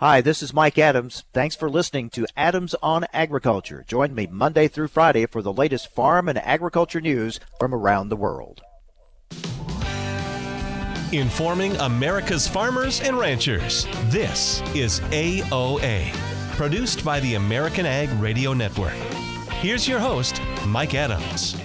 Hi, this is Mike Adams. Thanks for listening to Adams on Agriculture. Join me Monday through Friday for the latest farm and agriculture news from around the world. Informing America's farmers and ranchers. This is AOA, produced by the American Ag Radio Network. Here's your host, Mike Adams.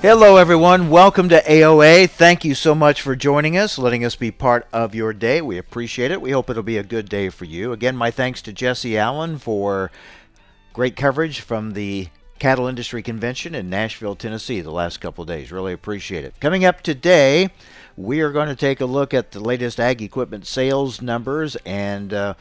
Hello, everyone. Welcome to AOA. Thank you so much for joining us, letting us be part of your day. We appreciate it. We hope it'll be a good day for you. Again, my thanks to Jesse Allen for great coverage from the Cattle Industry Convention in Nashville, Tennessee, the last couple days. Really appreciate it. Coming up today, we are going to take a look at the latest ag equipment sales numbers and uh,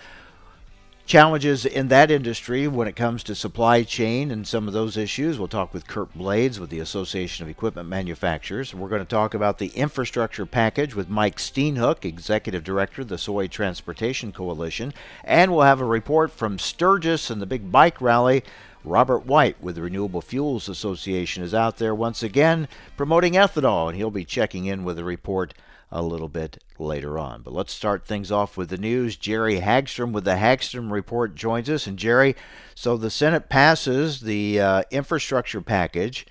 challenges in that industry when it comes to supply chain and some of those issues. We'll talk with Curt Blades with the Association of Equipment Manufacturers. We're going to talk about the infrastructure package with Mike Steenhoek, Executive Director of the Soy Transportation Coalition. And we'll have a report from Sturgis and the big bike rally. Robert White with the Renewable Fuels Association is out there once again promoting ethanol, and he'll be checking in with a report a little bit later on. But let's start things off with the news. Jerry Hagstrom with the Hagstrom Report joins us. And Jerry, so the Senate passes the uh, infrastructure package,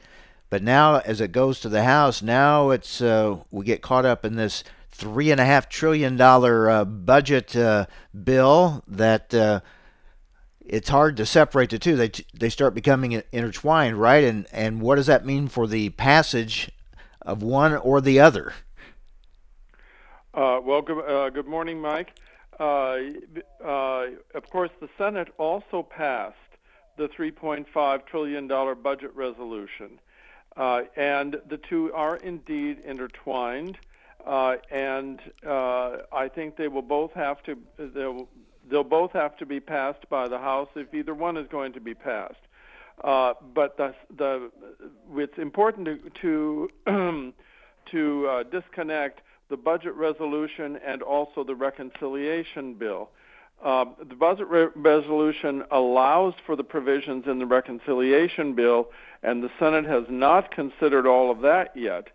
but now as it goes to the House, now it's uh, we get caught up in this three and a half trillion dollar uh, budget uh, bill that uh, it's hard to separate the two. They they start becoming intertwined, right? And and what does that mean for the passage of one or the other? Uh, well, good, uh, good morning, Mike. Uh, uh, of course, the Senate also passed the $3.5 trillion budget resolution, uh, and the two are indeed intertwined. Uh, and I think they will both have to they'll, they'll both have to be passed by the House if either one is going to be passed. but the, the it's important to to, to disconnect the budget resolution and also the reconciliation bill. Uh, the budget re- resolution allows for the provisions in the reconciliation bill, and the Senate has not considered all of that yet.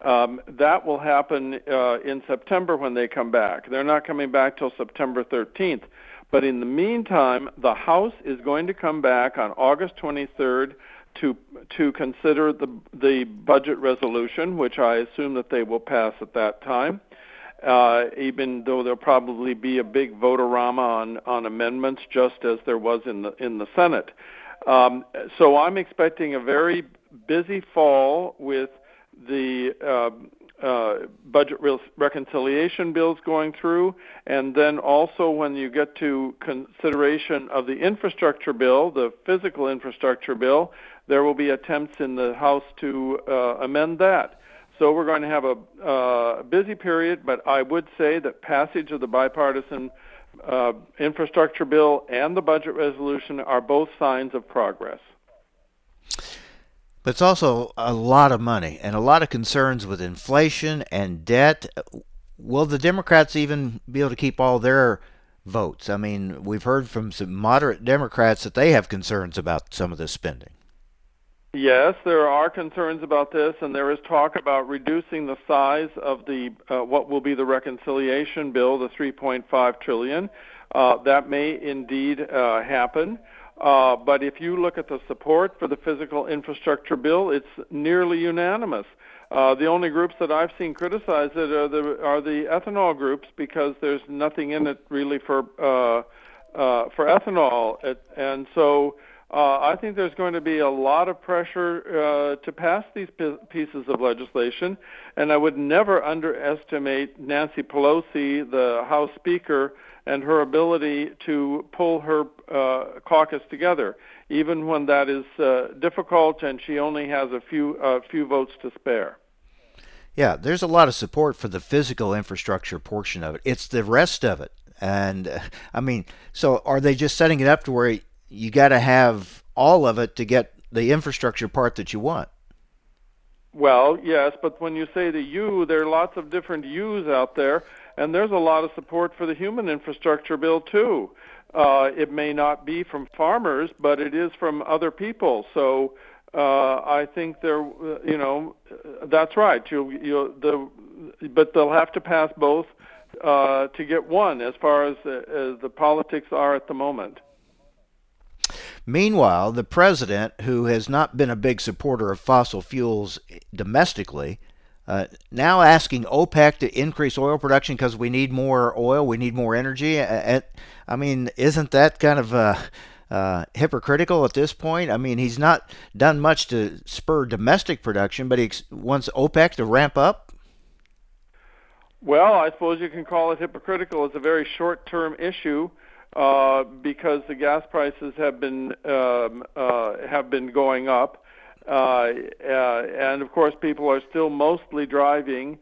Um, that will happen uh, in September when they come back. They're not coming back till September 13th. But in the meantime, the House is going to come back on August 23rd to to consider the the budget resolution, which I assume that they will pass at that time. Uh, even though there'll probably be a big vote-a-rama on on amendments, just as there was in the in the Senate. Um, so I'm expecting a very busy fall with the uh, uh, budget re- reconciliation bills going through, and then also when you get to consideration of the infrastructure bill, the physical infrastructure bill, there will be attempts in the House to uh, amend that. So we're going to have a uh, busy period, but I would say that passage of the bipartisan uh, infrastructure bill and the budget resolution are both signs of progress. But it's also a lot of money and a lot of concerns with inflation and debt. Will the Democrats even be able to keep all their votes? I mean, we've heard from some moderate Democrats that they have concerns about some of this spending. Yes, there are concerns about this, and there is talk about reducing the size of the uh, what will be the reconciliation bill, the 3.5 trillion. Uh, that may indeed uh, happen. Uh, but if you look at the support for the physical infrastructure bill, it's nearly unanimous. Uh, the only groups that I've seen criticize it are the are the ethanol groups because there's nothing in it really for uh, uh, for ethanol, it, and so uh, I think there's going to be a lot of pressure uh, to pass these p- pieces of legislation, and I would never underestimate Nancy Pelosi, the House Speaker, and her ability to pull her uh, caucus together, even when that is uh, difficult and she only has a few uh, few votes to spare. Yeah, there's a lot of support for the physical infrastructure portion of it. It's the rest of it. And uh, I mean, so are they just setting it up to where you got to have all of it to get the infrastructure part that you want. Well, yes, but when you say the U, there are lots of different U's out there, and there's a lot of support for the human infrastructure bill too. Uh, it may not be from farmers, but it is from other people. So uh, I think there, you know, that's right. You, you, the, but they'll have to pass both uh, to get one as far as the, as the politics are at the moment. Meanwhile, the president, who has not been a big supporter of fossil fuels domestically, uh, now asking OPEC to increase oil production because we need more oil, we need more energy. I mean, isn't that kind of uh, uh, hypocritical at this point? I mean, he's not done much to spur domestic production, but he wants OPEC to ramp up. Well, I suppose you can call it hypocritical. It's a very short-term issue uh, because the gas prices have been um, uh, have been going up, uh, uh, and of course, people are still mostly driving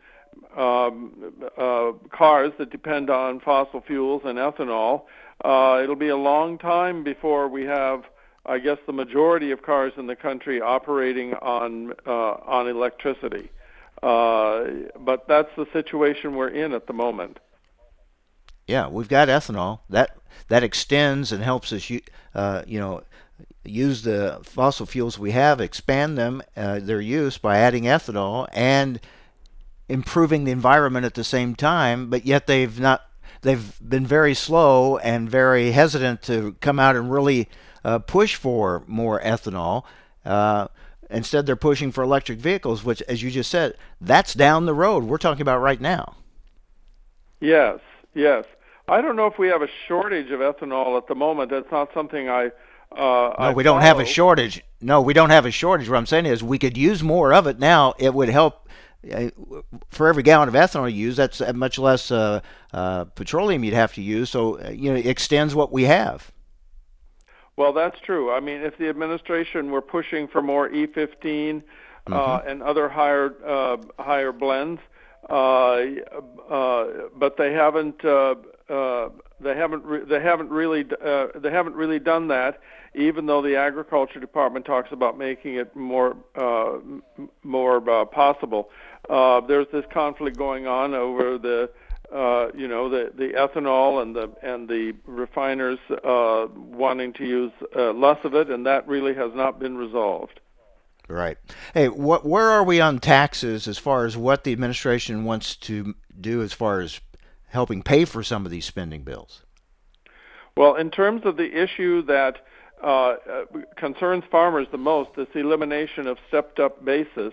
um, uh, cars that depend on fossil fuels and ethanol. Uh, it'll be a long time before we have, I guess, the majority of cars in the country operating on uh, on electricity. Uh, but that's the situation we're in at the moment. Yeah, we've got ethanol that that extends and helps us, uh, you know, use the fossil fuels we have, expand them uh, their use by adding ethanol and improving the environment at the same time. But yet they've not they've been very slow and very hesitant to come out and really uh, push for more ethanol. Uh, instead, they're pushing for electric vehicles, which, as you just said, that's down the road. We're talking about right now. Yes, yes. I don't know if we have a shortage of ethanol at the moment. That's not something I. Uh, no, I we don't follow. have a shortage. No, we don't have a shortage. What I'm saying is we could use more of it now. It would help. Uh, for every gallon of ethanol you use, that's much less uh, uh, petroleum you'd have to use. So uh, you know, it extends what we have. Well, that's true. I mean, if the administration were pushing for more E15 uh, mm-hmm. and other higher uh, higher blends, uh, uh, but they haven't uh, uh, they haven't re- they haven't really uh, they haven't really done that. Even though the agriculture department talks about making it more uh, more uh, possible, uh, there's this conflict going on over the uh, you know the the ethanol and the and the refiners uh, wanting to use uh, less of it, and that really has not been resolved. Right. Hey, what where are we on taxes as far as what the administration wants to do as far as helping pay for some of these spending bills? Well, in terms of the issue that uh, uh, concerns farmers the most, this elimination of stepped up basis,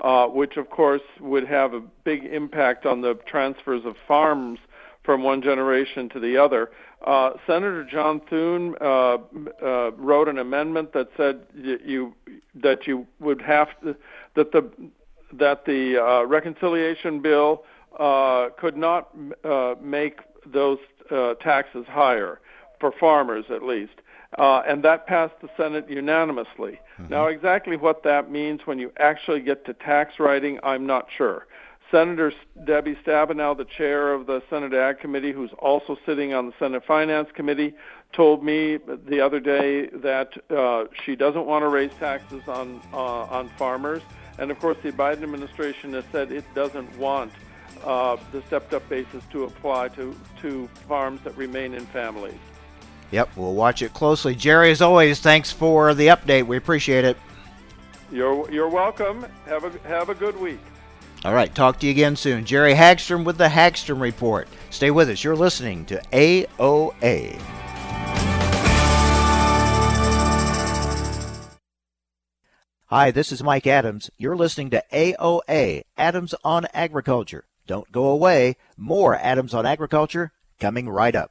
uh, which of course would have a big impact on the transfers of farms from one generation to the other. Uh, Senator John Thune uh, uh, wrote an amendment that said you that you would have to, that the that the uh, reconciliation bill could not make those taxes higher for farmers at least. Uh, and that passed the Senate unanimously. Mm-hmm. Now, exactly what that means when you actually get to tax writing, I'm not sure. Senator Debbie Stabenow, the chair of the Senate Ag Committee, who's also sitting on the Senate Finance Committee, told me the other day that uh, she doesn't want to raise taxes on uh, on farmers, and of course, the Biden administration has said it doesn't want uh, the stepped-up basis to apply to to farms that remain in families. Yep, we'll watch it closely. Jerry, as always, thanks for the update. We appreciate it. You're you're welcome. Have a have a good week. All right, talk to you again soon. Jerry Hagstrom with the Hagstrom Report. Stay with us. You're listening to AOA. Hi, this is Mike Adams. You're listening to AOA, Adams on Agriculture. Don't go away. More Adams on Agriculture coming right up.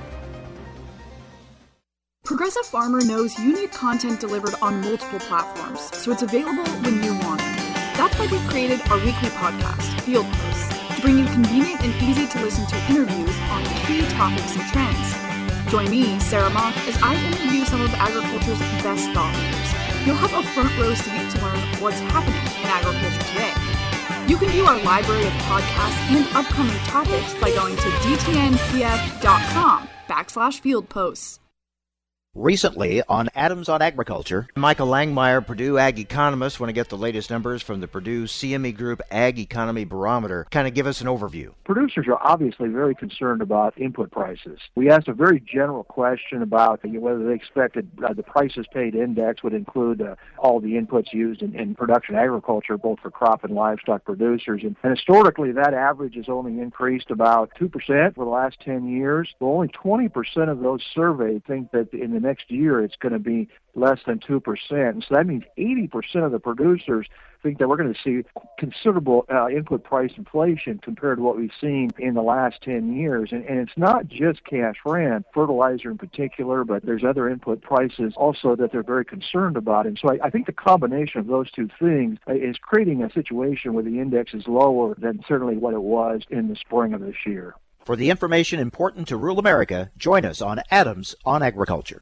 Progressive Farmer knows you need content delivered on multiple platforms, so it's available when you want it. That's why we've created our weekly podcast, Field Posts, to bring you convenient and easy to listen to interviews on key topics and trends. Join me, Sarah Mock, as I interview some of agriculture's best thought leaders. You'll have a front row seat to learn what's happening in agriculture today You can view our library of podcasts and upcoming topics by going to dtnpf.com backslash field posts. Recently on Adams on Agriculture, Michael Langemeier, Purdue Ag Economist, want to get the latest numbers from the Purdue CME Group Ag Economy Barometer. Kind of give us an overview. Producers are obviously very concerned about input prices. We asked a very general question about whether they expected uh, the prices paid index would include uh, all the inputs used in, in, production agriculture, both for crop and livestock producers. And, and historically, that average has only increased about 2% for the last 10 years. But only 20% of those surveyed think that in the next year it's going to be less than 2%. And so that means 80% of the producers think that we're going to see considerable uh, input price inflation compared to what we've seen in the last 10 years. And, and it's not just cash rent, fertilizer in particular, but there's other input prices also that they're very concerned about. And so I, I think the combination of those two things uh, is creating a situation where the index is lower than certainly what it was in the spring of this year. For the information important to rural America, join us on Adams on Agriculture.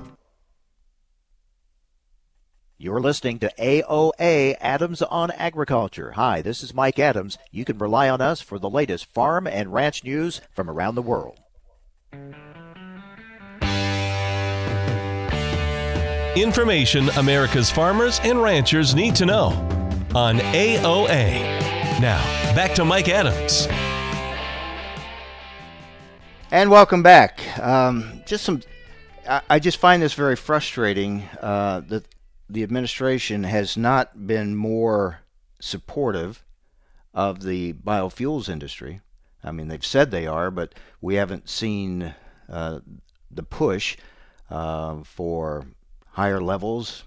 You're listening to AOA Adams on Agriculture. Hi, this is Mike Adams. You can rely on us for the latest farm and ranch news from around the world. Information America's farmers and ranchers need to know on AOA. Now, back to Mike Adams. And welcome back. Um, just some, I, I, just find this very frustrating uh, that the administration has not been more supportive of the biofuels industry. I mean, they've said they are, but we haven't seen uh, the push uh, for higher levels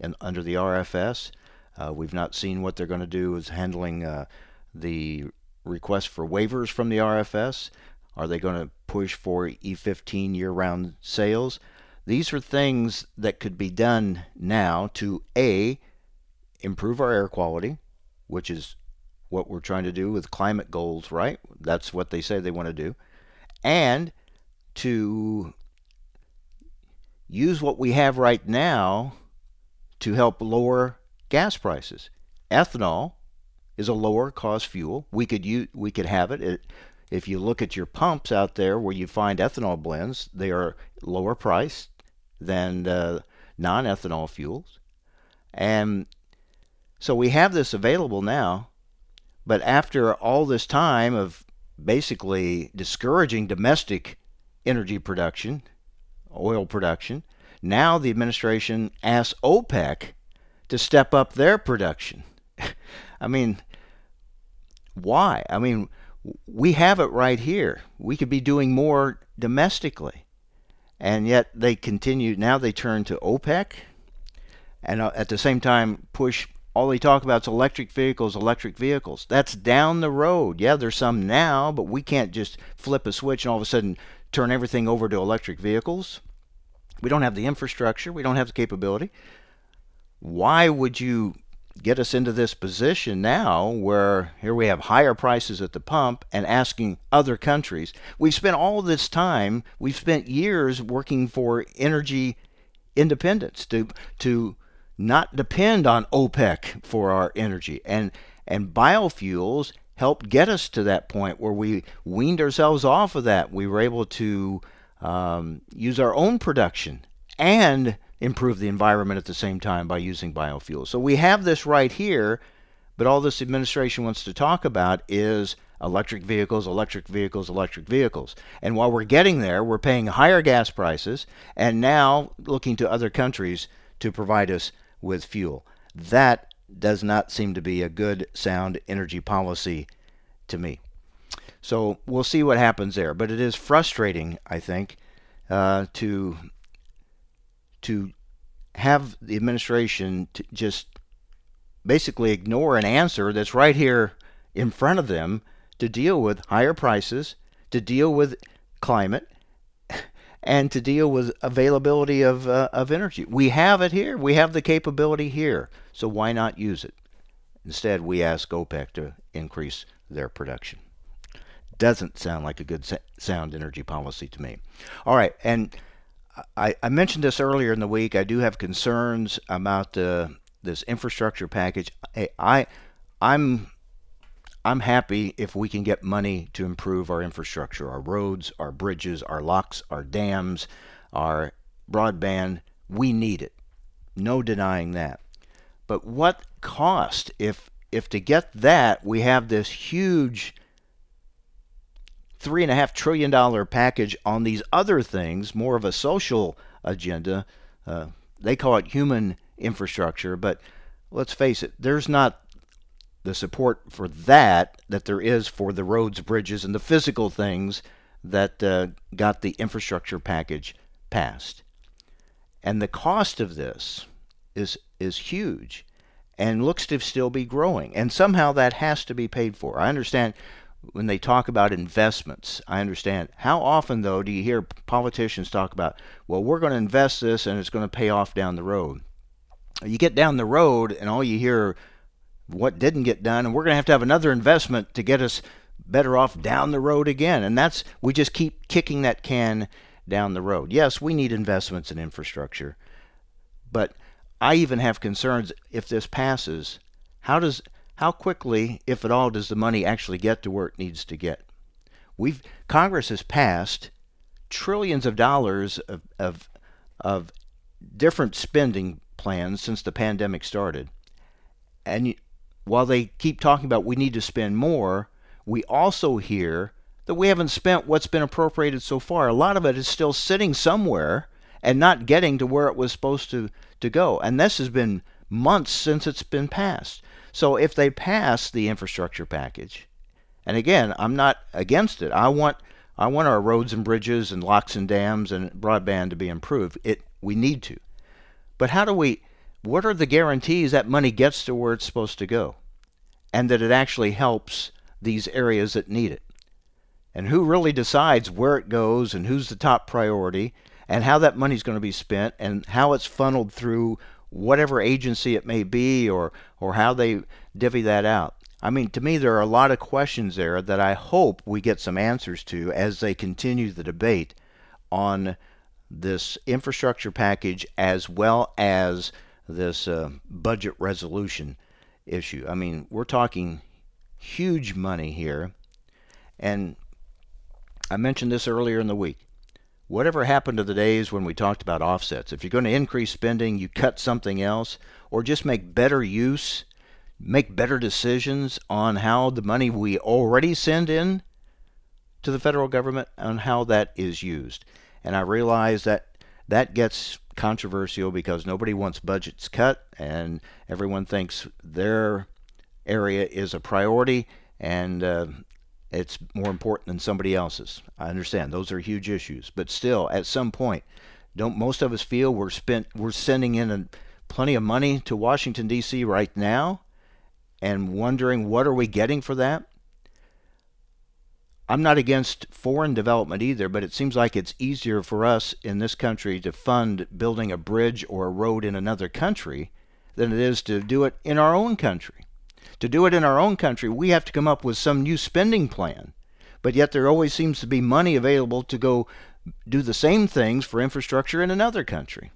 in, under the RFS. Uh, we've not seen what they're going to do is handling uh, the request for waivers from the RFS. Are they going to push for E15 year round sales? These are things that could be done now to A, improve our air quality, which is what we're trying to do with climate goals, right? That's what they say they want to do. And to use what we have right now to help lower gas prices. Ethanol is a lower cost fuel. We could use, we could have it. it. If you look at your pumps out there where you find ethanol blends, they are lower priced than uh, non ethanol fuels. And so we have this available now, but after all this time of basically discouraging domestic energy production, oil production, now the administration asks OPEC to step up their production. I mean, why? I mean, we have it right here. We could be doing more domestically and yet they continue. Now they turn to OPEC, and uh, at the same time push. All they talk about is electric vehicles, electric vehicles. That's down the road. Yeah, there's some now, but we can't just flip a switch and all of a sudden turn everything over to electric vehicles. We don't have the infrastructure. We don't have the capability. Why would you get us into this position now where here we have higher prices at the pump and asking other countries. We've spent all this time, we've spent years working for energy independence to to not depend on OPEC for our energy. And and biofuels helped get us to that point where we weaned ourselves off of that. We were able to um, use our own production and improve the environment at the same time by using biofuels. So we have this right here, But all this administration wants to talk about is electric vehicles, electric vehicles, electric vehicles. And while we're getting there, we're paying higher gas prices and now looking to other countries to provide us with fuel. That does not seem to be a good, sound energy policy to me. So we'll see what happens there. But it is frustrating, I think, uh, to to have the administration to just basically ignore an answer that's right here in front of them to deal with higher prices, to deal with climate, and to deal with availability of, uh, of energy. We have it here. We have the capability here. So why not use it? Instead, we ask OPEC to increase their production. Doesn't sound like a good sound energy policy to me. All right, and I, I mentioned this earlier in the week. I do have concerns about uh, this infrastructure package. I I'm I'm happy if we can get money to improve our infrastructure, our roads, our bridges, our locks, our dams, our broadband. We need it. No denying that. But what cost if if to get that we have this huge three and a half trillion dollar package on these other things, more of a social agenda. Uh, they call it human infrastructure, but let's face it, there's not the support for that that there is for the roads, bridges, and the physical things that uh, got the infrastructure package passed. And the cost of this is is huge and looks to still be growing. And somehow that has to be paid for. I understand when they talk about investments, I understand. How often, though, do you hear politicians talk about, well, we're going to invest this and it's going to pay off down the road? You get down the road and all you hear what didn't get done, and we're going to have to have another investment to get us better off down the road again. And that's, we just keep kicking that can down the road. Yes, we need investments in infrastructure, but I even have concerns if this passes. How does how quickly, if at all, does the money actually get to where it needs to get? We've Congress has passed trillions of dollars of of, of different spending plans since the pandemic started, and while they keep talking about we need to spend more, we also hear that we haven't spent what's been appropriated so far. A lot of it is still sitting somewhere and not getting to where it was supposed to, to go. And this has been months since it's been passed. So if they pass the infrastructure package, and again, I'm not against it. I want I want our roads and bridges and locks and dams and broadband to be improved. It we need to. But how do we what are the guarantees that money gets to where it's supposed to go? And that it actually helps these areas that need it. And who really decides where it goes and who's the top priority and how that money's going to be spent and how it's funneled through whatever agency it may be or or how they divvy that out. I mean, to me, there are a lot of questions there that I hope we get some answers to as they continue the debate on this infrastructure package as well as this uh, budget resolution issue. I mean, we're talking huge money here. And I mentioned this earlier in the week whatever happened to the days when we talked about offsets? If you're going to increase spending, you cut something else, or just make better use, make better decisions on how the money we already send in to the federal government on how that is used. And I realize that that gets controversial because nobody wants budgets cut and everyone thinks their area is a priority and uh, it's more important than somebody else's. I understand those are huge issues, but still, at some point, don't most of us feel we're spent we're sending in a, plenty of money to Washington D.C. right now, and wondering what are we getting for that? I'm not against foreign development either, but it seems like it's easier for us in this country to fund building a bridge or a road in another country than it is to do it in our own country. To do it in our own country, we have to come up with some new spending plan. But yet there always seems to be money available to go do the same things for infrastructure in another country.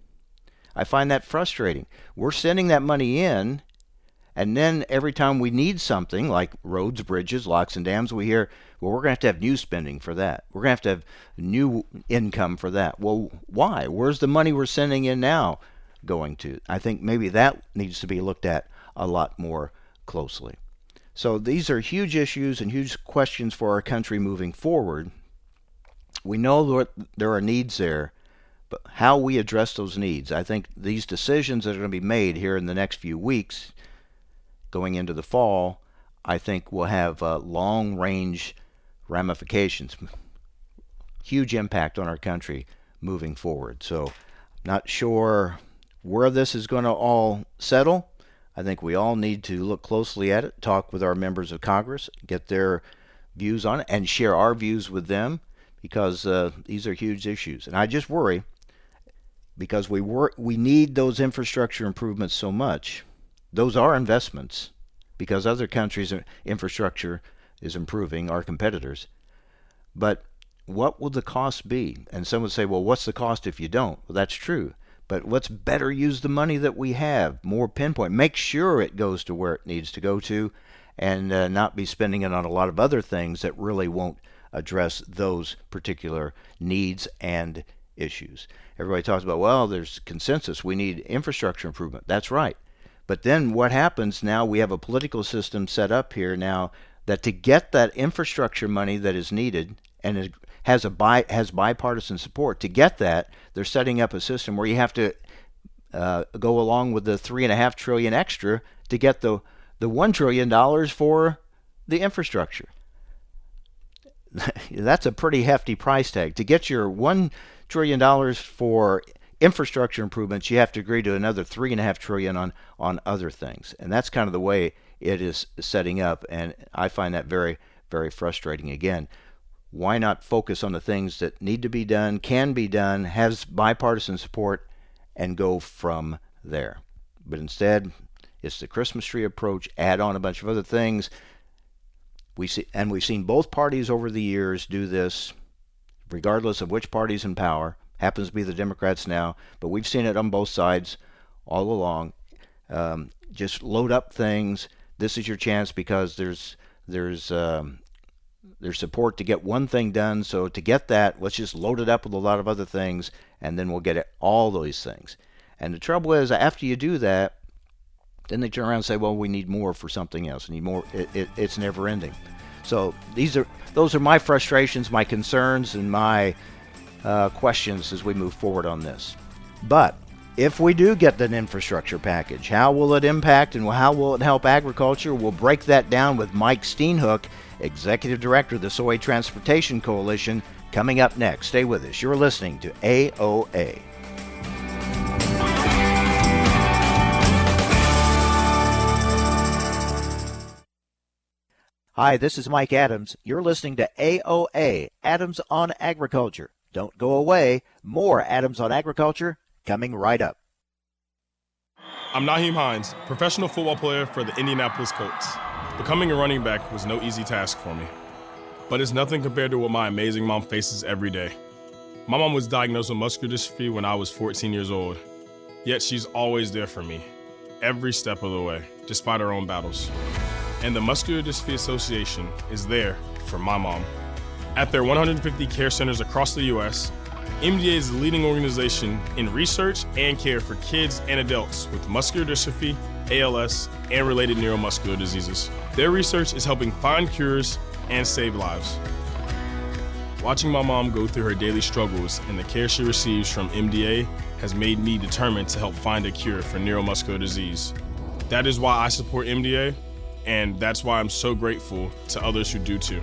I find that frustrating. We're sending that money in, and then every time we need something like roads, bridges, locks, and dams, we hear, well, we're going to have to have new spending for that. We're going to have to have new income for that. Well, why? Where's the money we're sending in now going to? I think maybe that needs to be looked at a lot more closely. So these are huge issues and huge questions for our country moving forward. We know that there are needs there, but how we address those needs, I think these decisions that are going to be made here in the next few weeks, going into the fall, I think will have uh, long range ramifications, huge impact on our country moving forward. So, not sure where this is going to all settle. I think we all need to look closely at it, talk with our members of Congress, get their views on it, and share our views with them because uh, these are huge issues. And I just worry because we work, we need those infrastructure improvements so much. Those are investments because other countries' infrastructure is improving, our competitors. But what will the cost be? And some would say, well, what's the cost if you don't? Well, that's true. But let's better use the money that we have, more pinpoint. Make sure it goes to where it needs to go to and uh, not be spending it on a lot of other things that really won't address those particular needs and issues. Everybody talks about, well, there's consensus. We need infrastructure improvement. That's right. But then what happens now? We have a political system set up here now that to get that infrastructure money that is needed and has a bi- has bipartisan support. To get that, they're setting up a system where you have to uh, go along with the three and a half trillion extra to get the the one trillion dollars for the infrastructure. That's a pretty hefty price tag. To get your one trillion dollars for infrastructure improvements, you have to agree to another three and a half trillion on on other things, and that's kind of the way it is setting up. And I find that very very frustrating. Again, why not focus on the things that need to be done, can be done, has bipartisan support, and go from there? But instead, it's the Christmas tree approach, add on a bunch of other things. We see, and we've seen both parties over the years do this, regardless of which party's in power. Happens to be the Democrats now, but we've seen it on both sides all along. Um, just load up things. This is your chance because there's there's um, their support to get one thing done. So to get that, let's just load it up with a lot of other things, and then we'll get it, all those things. And the trouble is, after you do that, then they turn around and say, "Well, we need more for something else. We need more." It, it, it's never ending. So these are those are my frustrations, my concerns, and my uh, questions as we move forward on this. But if we do get an infrastructure package, how will it impact and how will it help agriculture? We'll break that down with Mike Steenhoek Executive Director of the Soy Transportation Coalition, coming up next. Stay with us. You're listening to AOA. Hi, this is Mike Adams. You're listening to AOA, Adams on Agriculture. Don't go away. More Adams on Agriculture coming right up. I'm Nyheim Hines, professional football player for the Indianapolis Colts. Becoming a running back was no easy task for me, but it's nothing compared to what my amazing mom faces every day. My mom was diagnosed with muscular dystrophy when I was 14 years old, yet she's always there for me, every step of the way, despite her own battles. And the Muscular Dystrophy Association is there for my mom. At their 150 care centers across the U.S., MDA is the leading organization in research and care for kids and adults with muscular dystrophy, ALS, and related neuromuscular diseases. Their research is helping find cures and save lives. Watching my mom go through her daily struggles and the care she receives from MDA has made me determined to help find a cure for neuromuscular disease. That is why I support MDA, and that's why I'm so grateful to others who do too.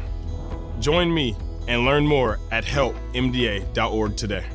Join me and learn more at helpmda.org today.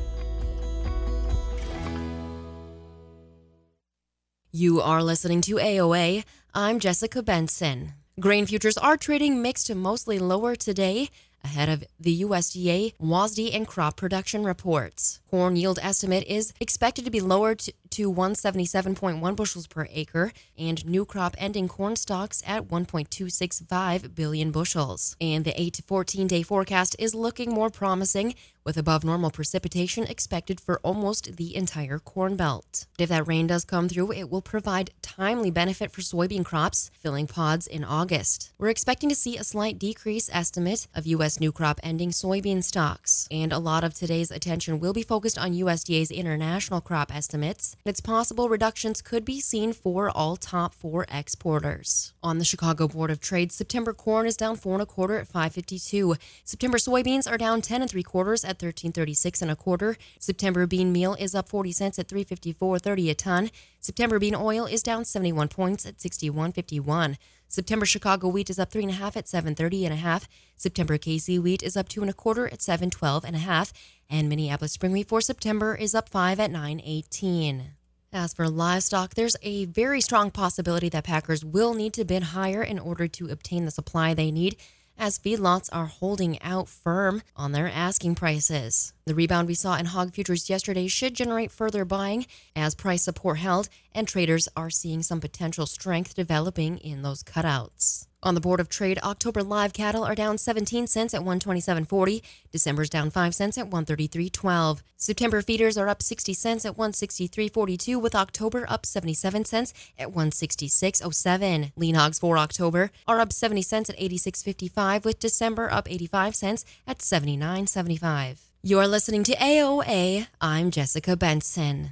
You are listening to AOA. I'm Jessica Benson. Grain futures are trading mixed to mostly lower today ahead of the USDA, WASDE, and crop production reports. Corn yield estimate is expected to be lowered to, to 177.1 bushels per acre, and new crop ending corn stocks at 1.265 billion bushels. And the 8 to 14 day forecast is looking more promising with above normal precipitation expected for almost the entire Corn Belt. If that rain does come through, it will provide timely benefit for soybean crops filling pods in August. We're expecting to see a slight decrease estimate of U.S. new crop ending soybean stocks, and a lot of today's attention will be focused on USDA's international crop estimates. Its possible reductions could be seen for all top four exporters. On the Chicago Board of Trade, September corn is down four and a quarter at 552. September soybeans are down 10 and three quarters at 1336 and a quarter. September bean meal is up 40 cents at 354.30 a ton. September bean oil is down 71 points at 61.51. September Chicago wheat is up three and a half at 730 and a half. September KC wheat is up two and a quarter at 712 and a half. And Minneapolis spring wheat for September is up five at 918. As for livestock, there's a very strong possibility that packers will need to bid higher in order to obtain the supply they need as feedlots are holding out firm on their asking prices. The rebound we saw in hog futures yesterday should generate further buying as price support held, and traders are seeing some potential strength developing in those cutouts. On the Board of Trade, October live cattle are down 17 cents at 127.40. December's down 5 cents at 133.12. September feeders are up 60 cents at 163.42 with October up 77 cents at 166.07. Lean hogs for October are up 70 cents at 86.55 with December up 85 cents at 79.75. You're listening to AOA. I'm Jessica Benson.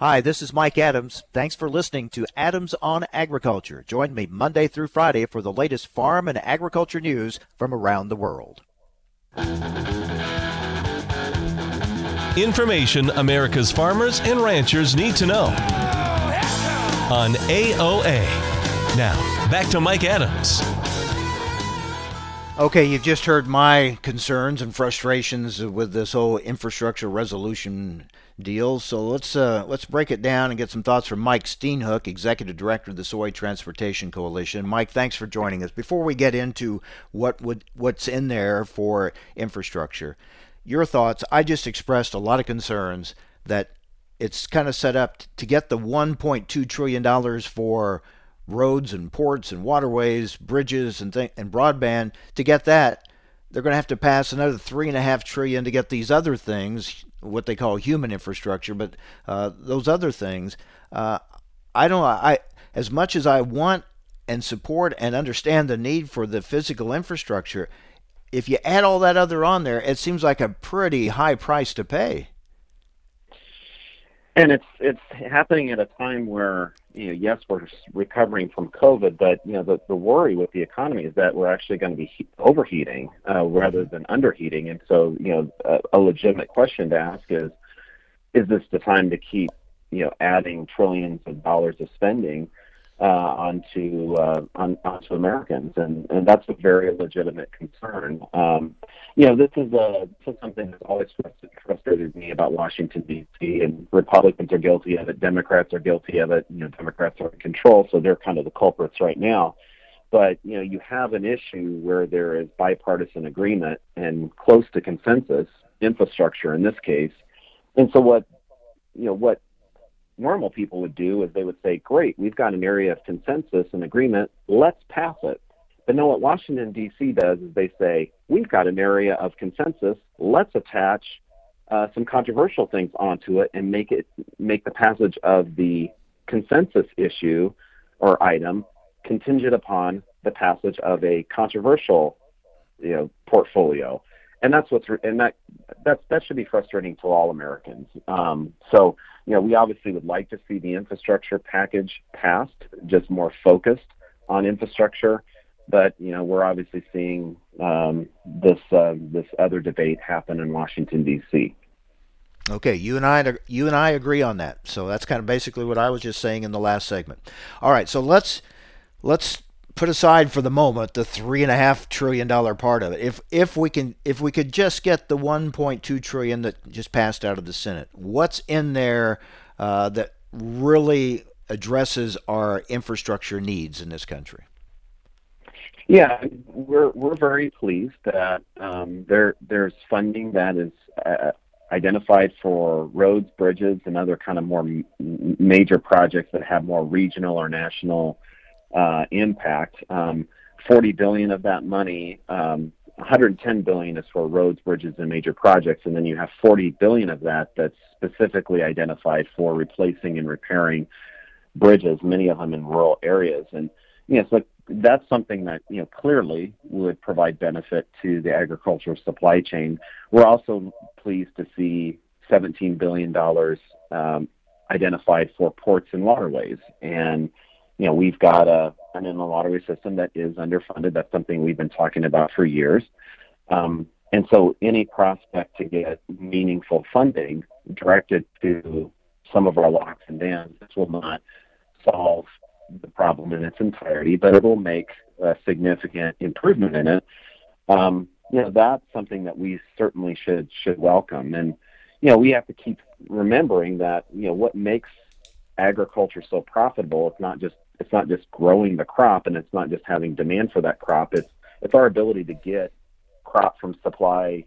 Hi, this is Mike Adams. Thanks for listening to Adams on Agriculture. Join me Monday through Friday for the latest farm and agriculture news from around the world. Information America's farmers and ranchers need to know on AOA. Now, back to Mike Adams. Okay, you've just heard my concerns and frustrations with this whole infrastructure resolution deal. So let's uh, let's break it down and get some thoughts from Mike Steenhoek, Executive Director of the Soy Transportation Coalition. Mike, thanks for joining us. Before we get into what would what's in there for infrastructure, your thoughts. I just expressed a lot of concerns that it's kind of set up to get the 1.2 trillion dollars for roads and ports and waterways, bridges and th- and broadband. To get that, they're going to have to pass another three and a half trillion to get these other things what they call human infrastructure, but uh, those other things, uh, I don't. I as much as I want and support and understand the need for the physical infrastructure, if you add all that other on there, it seems like a pretty high price to pay. And it's it's happening at a time where you know yes we're recovering from COVID, but you know the the worry with the economy is that we're actually going to be he- overheating uh, rather than underheating, and so you know a, a legitimate question to ask is is this the time to keep you know adding trillions of dollars of spending uh, onto uh, on, onto Americans, and and that's a very legitimate concern. Um, you know, this is a this is something that's always frustrated me about Washington D.C. and Republicans are guilty of it, Democrats are guilty of it. You know, Democrats are in control, so they're kind of the culprits right now. But you know, you have an issue where there is bipartisan agreement and close to consensus, infrastructure in this case. And so what you know what normal people would do is they would say, great, we've got an area of consensus and agreement, let's pass it. But no, what Washington, D.C. does is they say, we've got an area of consensus, let's attach uh, some controversial things onto it and make it make the passage of the consensus issue or item contingent upon the passage of a controversial you know portfolio and that's what's and that that that should be frustrating for all Americans. Um, so you know, we obviously would like to see the infrastructure package passed, just more focused on infrastructure. But you know, we're obviously seeing um, this uh, this other debate happen in Washington D.C. Okay, you and I you and I agree on that. So that's kind of basically what I was just saying in the last segment. All right, so let's let's put aside for the moment the three and a half trillion dollar part of it. If if we can if we could just get the 1.2 trillion that just passed out of the Senate, what's in there uh, that really addresses our infrastructure needs in this country? Yeah, we're we're very pleased that um, there there's funding that is uh, identified for roads, bridges, and other kind of more major projects that have more regional or national uh, impact. Um, 40 billion of that money, um, 110 billion is for roads, bridges, and major projects, and then you have 40 billion of that that's specifically identified for replacing and repairing bridges, many of them in rural areas. And you know, so that's something that you know clearly would provide benefit to the agricultural supply chain. We're also pleased to see 17 billion dollars um, identified for ports and waterways, and you know, we've got a, an inland waterway system that is underfunded. That's something we've been talking about for years. Um, and so any prospect to get meaningful funding directed to some of our locks and dams, this will not solve the problem in its entirety, but it will make a significant improvement in it. Um, you know, that's something that we certainly should should welcome. And you know, we have to keep remembering that you know what makes agriculture so profitable. It's not just it's not just growing the crop and it's not just having demand for that crop. It's it's our ability to get crop from supply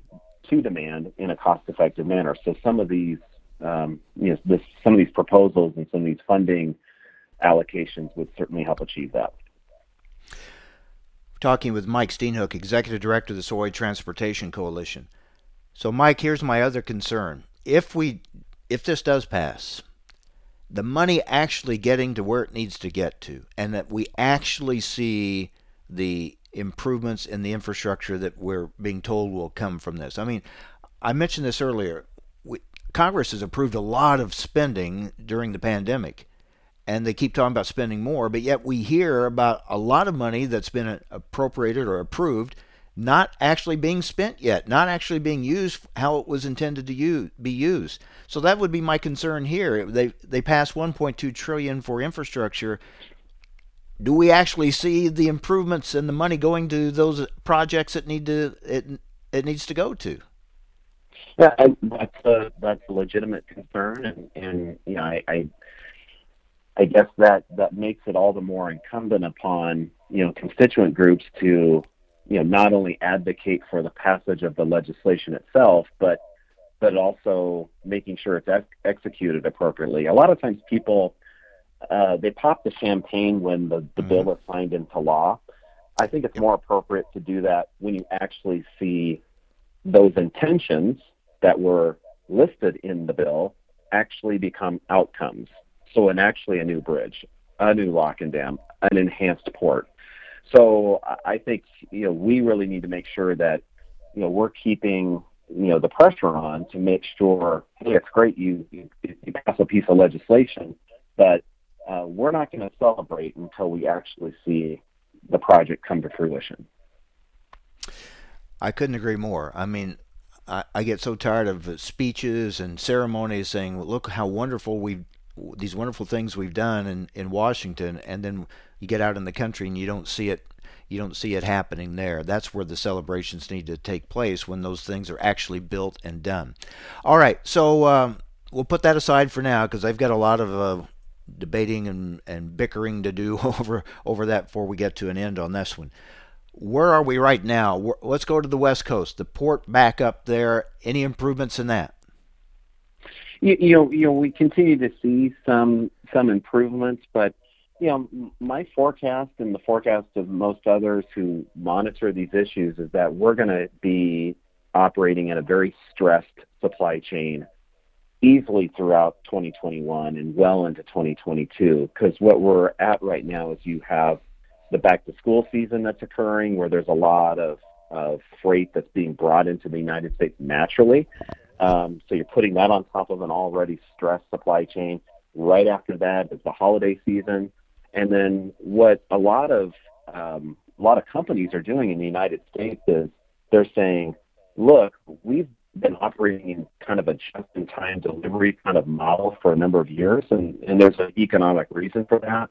to demand in a cost-effective manner. So some of these, um, you know, this, some of these proposals and some of these funding allocations would certainly help achieve that. Talking with Mike Steenhoek, Executive Director of the Soy Transportation Coalition. So, Mike, here's my other concern: if we, if this does pass, the money actually getting to where it needs to get to, and that we actually see the improvements in the infrastructure that we're being told will come from this. I mean, I mentioned this earlier. We, Congress has approved a lot of spending during the pandemic, and they keep talking about spending more, but yet we hear about a lot of money that's been appropriated or approved not actually being spent yet, not actually being used how it was intended to use, be used. So that would be my concern here. They they pass 1.2 trillion for infrastructure. Do we actually see the improvements and the money going to those projects that need to it it needs to go to? Yeah, that's a that's a legitimate concern, and and you know I, I I guess that that makes it all the more incumbent upon you know constituent groups to you know not only advocate for the passage of the legislation itself, but but also making sure it's ex- executed appropriately. A lot of times, people uh, they pop the champagne when the, the mm-hmm. bill is signed into law. I think it's more appropriate to do that when you actually see those intentions that were listed in the bill actually become outcomes. So, an actually a new bridge, a new lock and dam, an enhanced port, so I think you know we really need to make sure that you know we're keeping you know the pressure on to make sure hey it's great you you, you pass a piece of legislation, but uh, we're not going to celebrate until we actually see the project come to fruition. I couldn't agree more. I mean, I, I get so tired of speeches and ceremonies saying, "Look how wonderful we've these wonderful things we've done in, in Washington, and then you get out in the country and you don't see it you don't see it happening there. That's where the celebrations need to take place when those things are actually built and done. All right, so um, we'll put that aside for now because I've got a lot of uh, debating and, and bickering to do over over that before we get to an end on this one. Where are we right now? Let's go to the West Coast. The port back up there. Any improvements in that? You, know, you know, we continue to see some some improvements, but you know, my forecast and the forecast of most others who monitor these issues is that we're going to be operating in a very stressed supply chain easily throughout 2021 and well into 2022 because what we're at right now is you have the back to school season that's occurring where there's a lot of of freight that's being brought into the United States naturally. Um, so you're putting that on top of an already stressed supply chain. Right after that is the holiday season, and then what a lot of um, a lot of companies are doing in the United States is they're saying, look, we've been operating in kind of a just-in-time delivery kind of model for a number of years, and, and there's an economic reason for that.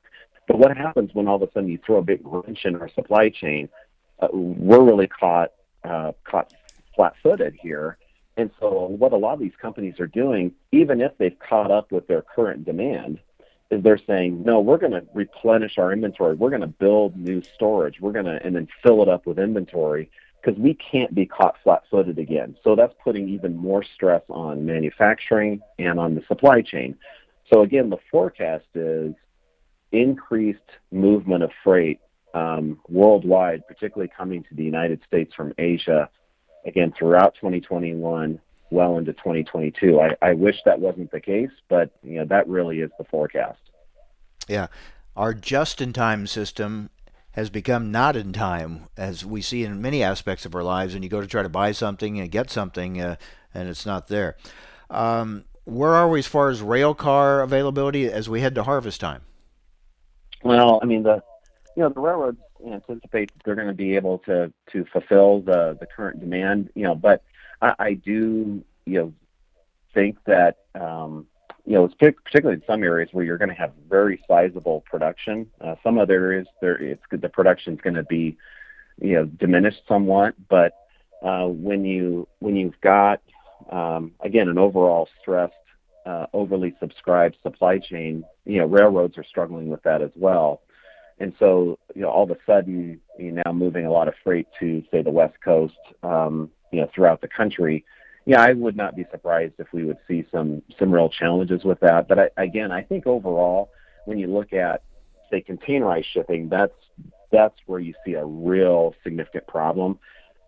But what happens when all of a sudden you throw a big wrench in our supply chain? Uh, we're really caught uh, caught flat-footed here. And so, what a lot of these companies are doing, even if they've caught up with their current demand, is they're saying, no, we're going to replenish our inventory. We're going to build new storage. We're going to, and then fill it up with inventory because we can't be caught flat footed again. So that's putting even more stress on manufacturing and on the supply chain. So again, the forecast is increased movement of freight um, worldwide, particularly coming to the United States from Asia, again, throughout 2021, well into 2022. I, I wish that wasn't the case, but you know that really is the forecast. Yeah, our just-in-time system has become not in time, as we see in many aspects of our lives. And you go to try to buy something and get something, uh, and it's not there. Um, where are we as far as rail car availability as we head to harvest time? Well, I mean the you know the railroads anticipate they're going to be able to to fulfill the the current demand. You know, but I, I do you know think that um, you know, particularly in some areas where you're going to have very sizable production. Uh, some other areas, there it's the production is going to be, you know, diminished somewhat. But uh, when you when you've got um, again an overall stressed, uh, overly subscribed supply chain, you know, railroads are struggling with that as well. And so, you know, all of a sudden, you're now moving a lot of freight to, say, the West Coast, um, you know, throughout the country yeah, I would not be surprised if we would see some some real challenges with that. But I, again, I think overall, when you look at say containerized shipping, that's that's where you see a real significant problem.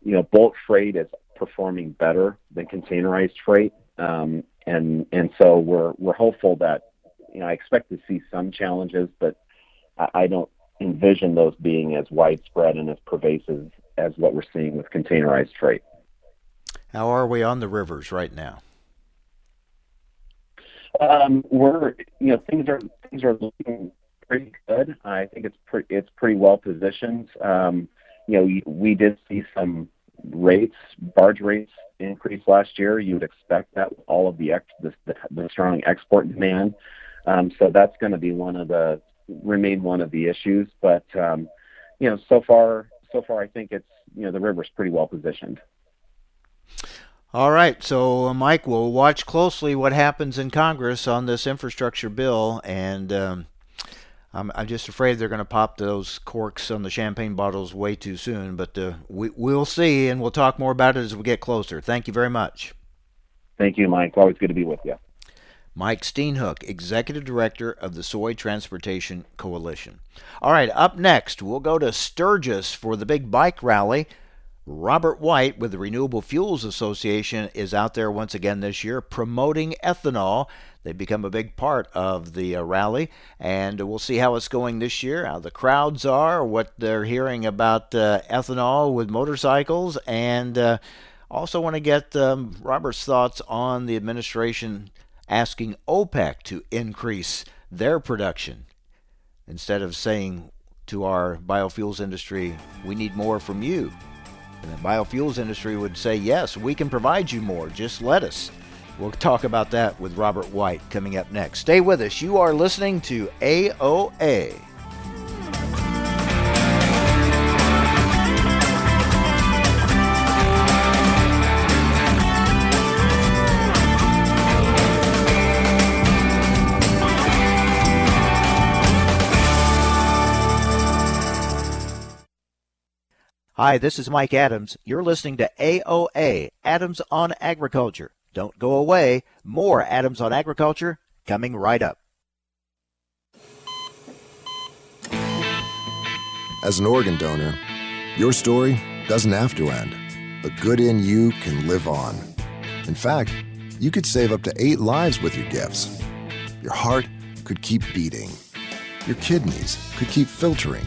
You know, bulk freight is performing better than containerized freight, um, and and so we're we're hopeful that you know I expect to see some challenges, but I, I don't envision those being as widespread and as pervasive as what we're seeing with containerized freight. How are we on the rivers right now? Um, we're you know things are things are looking pretty good. I think it's pretty it's pretty well positioned. Um, you know, we, we did see some rates, barge rates increase last year. You would expect that with all of the ex, the, the, the strong export demand. Um, so that's going to be one of the remain one of the issues. But um, you know, so far so far I think it's you know the river's pretty well positioned. All right, so uh, Mike, we'll watch closely what happens in Congress on this infrastructure bill, and um, I'm, I'm, just afraid they're going to pop those corks on the champagne bottles way too soon. But uh, we, we'll see, and we'll talk more about it as we get closer. Thank you very much. Thank you, Mike. Always good to be with you. Mike Steenhoek, Executive Director of the Soy Transportation Coalition. All right, up next, we'll go to Sturgis for the big bike rally. Robert White with the Renewable Fuels Association is out there once again this year promoting ethanol. They've become a big part of the uh, rally, and we'll see how it's going this year, how the crowds are, what they're hearing about uh, ethanol with motorcycles, and uh, also want to get um, Robert's thoughts on the administration asking OPEC to increase their production instead of saying to our biofuels industry, we need more from you. And the biofuels industry would say, yes, we can provide you more. Just let us. We'll talk about that with Robert White coming up next. Stay with us. You are listening to AOA. Hi, this is Mike Adams. You're listening to AOA, Adams on Agriculture. Don't go away. More Adams on Agriculture coming right up. As an organ donor, your story doesn't have to end. The good in you can live on. In fact, you could save up to eight lives with your gifts. Your heart could keep beating. Your kidneys could keep filtering.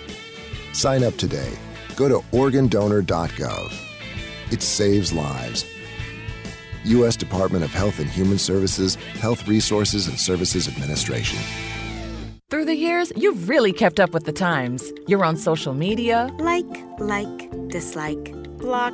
Sign up today. Go to organdonor.gov. It saves lives. U.S. Department of Health and Human Services, Health Resources and Services Administration. Through the years, you've really kept up with the times. You're on social media. Like, like, dislike, block.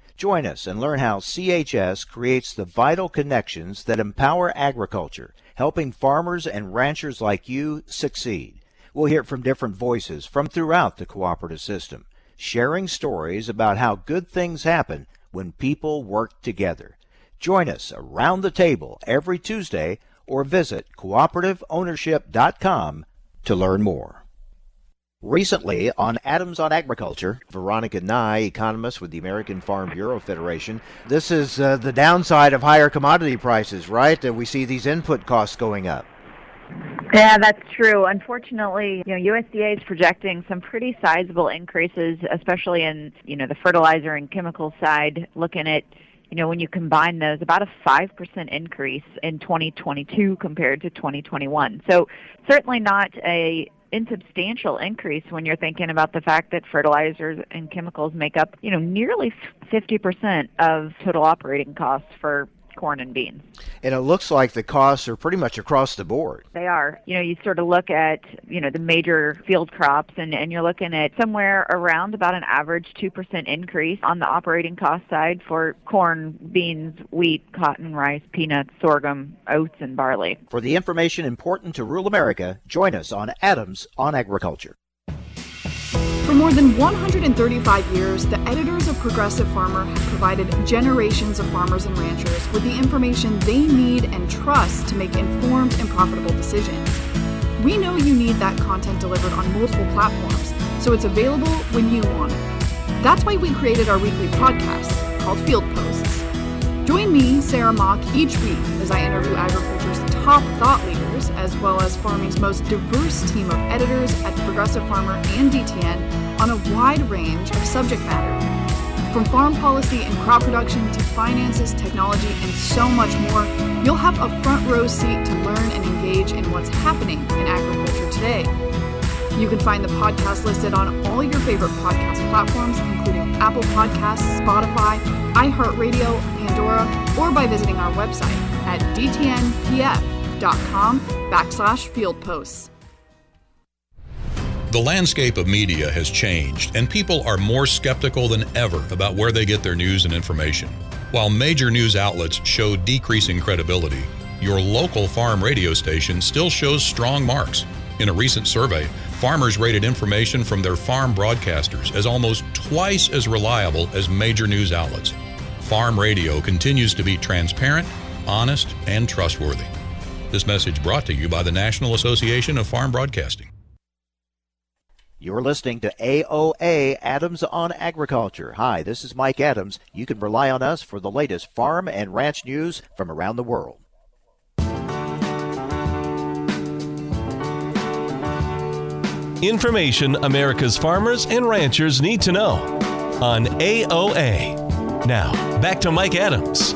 Join us and learn how CHS creates the vital connections that empower agriculture, helping farmers and ranchers like you succeed. We'll hear from different voices from throughout the cooperative system, sharing stories about how good things happen when people work together. Join us around the table every Tuesday or visit cooperativeownership.com to learn more. Recently on Adams on Agriculture, Veronica Nigh, economist with the American Farm Bureau Federation. This is uh, the downside of higher commodity prices, right? That we see these input costs going up. Yeah, that's true. Unfortunately, you know, USDA is projecting some pretty sizable increases, especially in, you know, the fertilizer and chemical side, looking at you know, when you combine those, about a 5% increase in 2022 compared to 2021. So certainly not a insubstantial increase when you're thinking about the fact that fertilizers and chemicals make up, you know, nearly 50% of total operating costs for corn and beans. And it looks like the costs are pretty much across the board. They are. You know, you sort of look at, you know, the major field crops and, and you're looking at somewhere around about an average 2% increase on the operating cost side for corn, beans, wheat, cotton, rice, peanuts, sorghum, oats, and barley. For the information important to rural America, join us on Adams on Agriculture. For more than 135 years, the editors of Progressive Farmer have provided generations of farmers and ranchers with the information they need and trust to make informed and profitable decisions. We know you need that content delivered on multiple platforms, so it's available when you want it. That's why we created our weekly podcast called Field Posts. Join me, Sarah Mock, each week as I interview agriculture's top thought leaders, as well as farming's most diverse team of editors at the Progressive Farmer and DTN on a wide range of subject matter. From farm policy and crop production to finances, technology, and so much more, you'll have a front row seat to learn and engage in what's happening in agriculture today. You can find the podcast listed on all your favorite podcast platforms, including Apple Podcasts, Spotify, iHeartRadio, Pandora, or by visiting our website at dtnpf.com backslash field posts. The landscape of media has changed, and people are more skeptical than ever about where they get their news and information. While major news outlets show decreasing credibility, your local farm radio station still shows strong marks. In a recent survey, farmers rated information from their farm broadcasters as almost twice as reliable as major news outlets. Farm radio continues to be transparent, honest, and trustworthy. This message brought to you by the National Association of Farm Broadcasting. You're listening to AOA Adams on Agriculture. Hi, this is Mike Adams. You can rely on us for the latest farm and ranch news from around the world. Information America's farmers and ranchers need to know on AOA. Now, back to Mike Adams.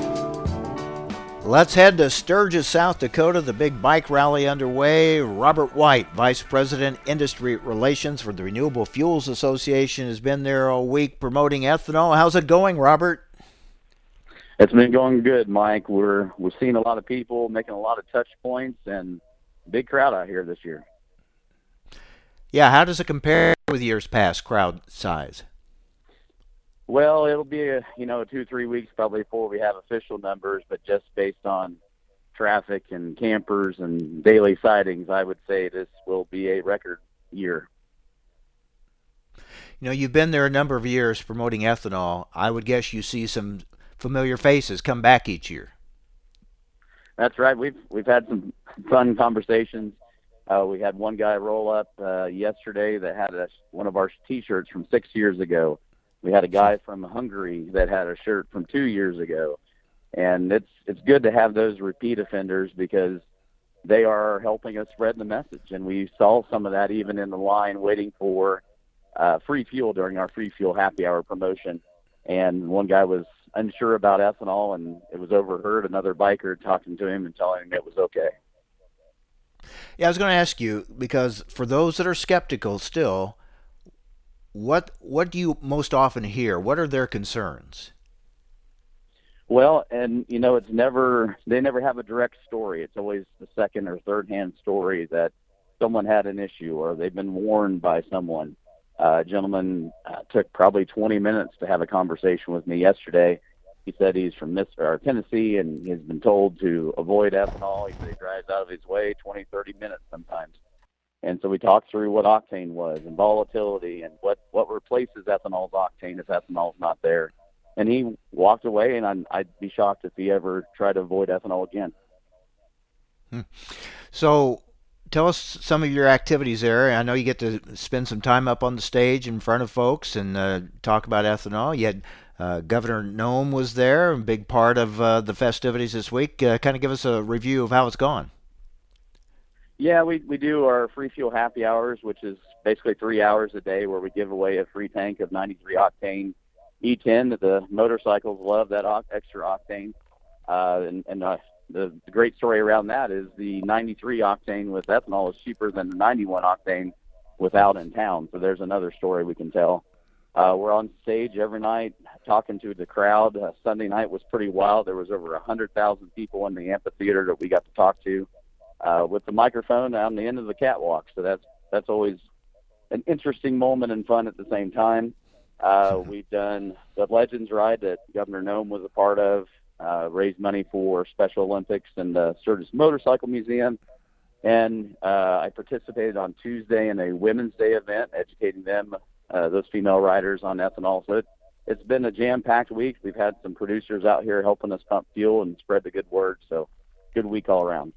Let's head to Sturgis, South Dakota. The big bike rally underway. Robert White, Vice President Industry Relations for the Renewable Fuels Association, has been there all week promoting ethanol. How's it going, Robert? It's been going good, Mike. We're we're seeing a lot of people making a lot of touch points and big crowd out here this year. Yeah, how does it compare with years past crowd size? Well, it'll be a you know two three weeks probably before we have official numbers, but just based on traffic and campers and daily sightings, I would say this will be a record year. You know, you've been there a number of years promoting ethanol. I would guess you see some familiar faces come back each year. That's right. We've we've had some fun conversations. Uh, we had one guy roll up uh, yesterday that had a, one of our T-shirts from six years ago we had a guy from Hungary that had a shirt from two years ago, and it's it's good to have those repeat offenders because they are helping us spread the message. And we saw some of that even in the line waiting for uh, free fuel during our free fuel happy hour promotion. And one guy was unsure about ethanol, and it was overheard another biker talking to him and telling him it was okay. Yeah, I was going to ask you because for those that are skeptical still, what what do you most often hear? What are their concerns? Well, and you know, it's never they never have a direct story. It's always the second or third hand story that someone had an issue or they've been warned by someone. Uh, a gentleman uh, took probably 20 minutes to have a conversation with me yesterday. He said he's from Miss or Tennessee and he's been told to avoid ethanol. He said he drives out of his way 20, 30 minutes sometimes. And so we talked through what octane was and volatility and what, what replaces ethanol's octane if ethanol's not there. And he walked away, and I'd, I'd be shocked if he ever tried to avoid ethanol again. Hmm. So tell us some of your activities there. I know you get to spend some time up on the stage in front of folks and uh, talk about ethanol. You had uh, Governor Noem was there, a big part of uh, the festivities this week. Uh, kind of give us a review of how it's gone. Yeah, we we do our free fuel happy hours, which is basically three hours a day where we give away a free tank of 93 octane E10 that the motorcycles love that extra octane. Uh, and and uh, the great story around that is the 93 octane with ethanol is cheaper than the 91 octane without in town. So there's another story we can tell. Uh, we're on stage every night talking to the crowd. Uh, Sunday night was pretty wild. There was over 100,000 people in the amphitheater that we got to talk to uh, with the microphone on the end of the catwalk. So that's that's always an interesting moment and fun at the same time. Uh, we've done the Legends Ride that Governor Noem was a part of, uh, raised money for Special Olympics and the Sturgis Motorcycle Museum. And uh, I participated on Tuesday in a Women's Day event, educating them, uh, those female riders, on ethanol. So it, it's been a jam-packed week. We've had some producers out here helping us pump fuel and spread the good word. So good week all around.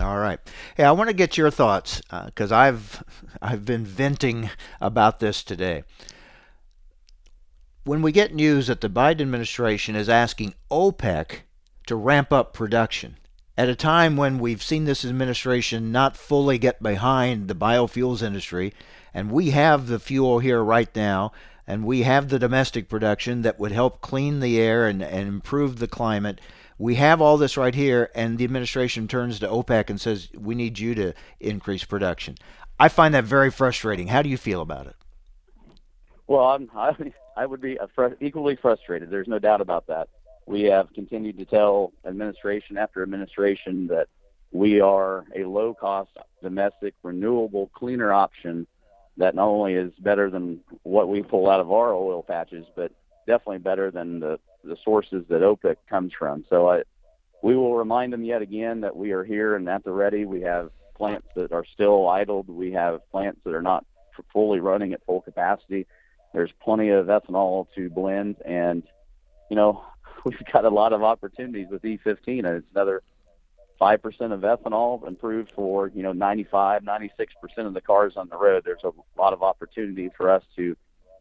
All right. Hey, I want to get your thoughts because uh, I've I've been venting about this today. When we get news that the Biden administration is asking OPEC to ramp up production at a time when we've seen this administration not fully get behind the biofuels industry, and we have the fuel here right now, and we have the domestic production that would help clean the air and, and improve the climate we have all this right here, and the administration turns to OPEC and says, we need you to increase production. I find that very frustrating. How do you feel about it? Well, I'm, I, I would be equally frustrated. There's no doubt about that. We have continued to tell administration after administration that we are a low cost, domestic, renewable, cleaner option that not only is better than what we pull out of our oil patches, but definitely better than the the sources that OPEC comes from. So I, we will remind them yet again that we are here and at the ready. We have plants that are still idled. We have plants that are not fully running at full capacity. There's plenty of ethanol to blend, and you know we've got a lot of opportunities with E15, and it's another five percent of ethanol improved for you know 95, 96 percent of the cars on the road. There's a lot of opportunity for us to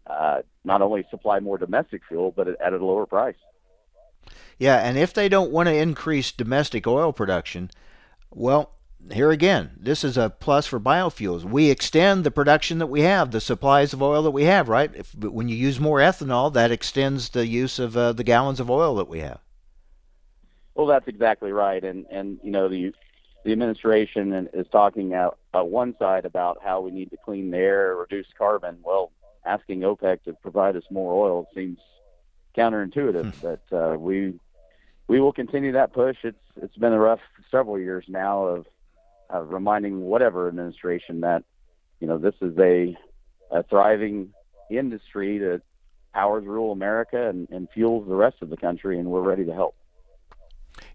uh, not only supply more domestic fuel, but at a lower price. Yeah, and if they don't want to increase domestic oil production, well, here again, this is a plus for biofuels. We extend the production that we have, the supplies of oil that we have, right? If, when you use more ethanol, that extends the use of uh, the gallons of oil that we have. Well, that's exactly right, and and you know the the administration is talking out uh, one side about how we need to clean the air, reduce carbon. Well, asking OPEC to provide us more oil seems counterintuitive, hmm. but uh, we we will continue that push. It's it's been a rough several years now of, of reminding whatever administration that you know this is a a thriving industry that powers rural America and, and fuels the rest of the country, and we're ready to help.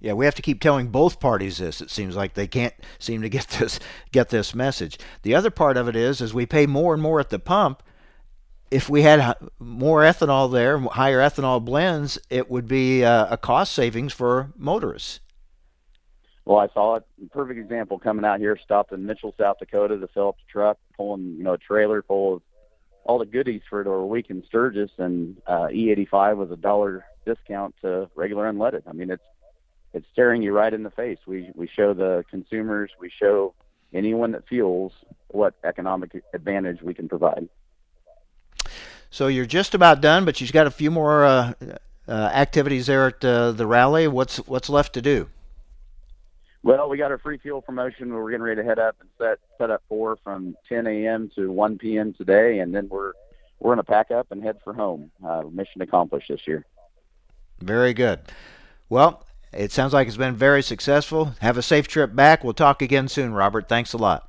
Yeah, we have to keep telling both parties this. It seems like they can't seem to get this get this message. The other part of it is, as we pay more and more at the pump, if we had more ethanol there, higher ethanol blends, it would be uh, a cost savings for motorists. Well, I saw it. Perfect example coming out here. Stopped in Mitchell, South Dakota, to fill up the truck, pulling you know a trailer full of all the goodies for our week in Sturgis, and uh, E85 was a dollar discount to regular unleaded. I mean, it's it's staring you right in the face. We we show the consumers, we show anyone that fuels what economic advantage we can provide. So you're just about done, but you've got a few more uh, uh, activities there at uh, the rally. What's what's left to do? Well, we got our free fuel promotion. We're getting ready to head up and set set up for from 10 a.m. to 1 p.m. today, and then we're we're going to pack up and head for home. Uh, mission accomplished this year. Very good. Well, it sounds like it's been very successful. Have a safe trip back. We'll talk again soon, Robert. Thanks a lot.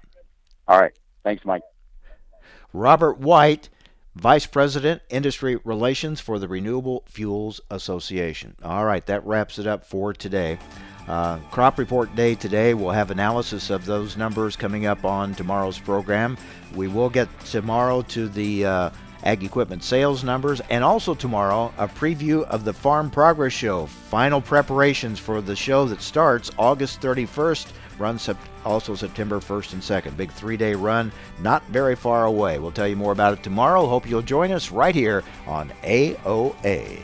All right. Thanks, Mike. Robert White, Vice President, Industry Relations for the Renewable Fuels Association. All right, that wraps it up for today. Uh, crop report day today. We'll have analysis of those numbers coming up on tomorrow's program. We will get tomorrow to the uh, ag equipment sales numbers, and also tomorrow, a preview of the Farm Progress Show. Final preparations for the show that starts August 31st, runs sep- also September 1st and 2nd. Big three day run, not very far away. We'll tell you more about it tomorrow. Hope you'll join us right here on AOA.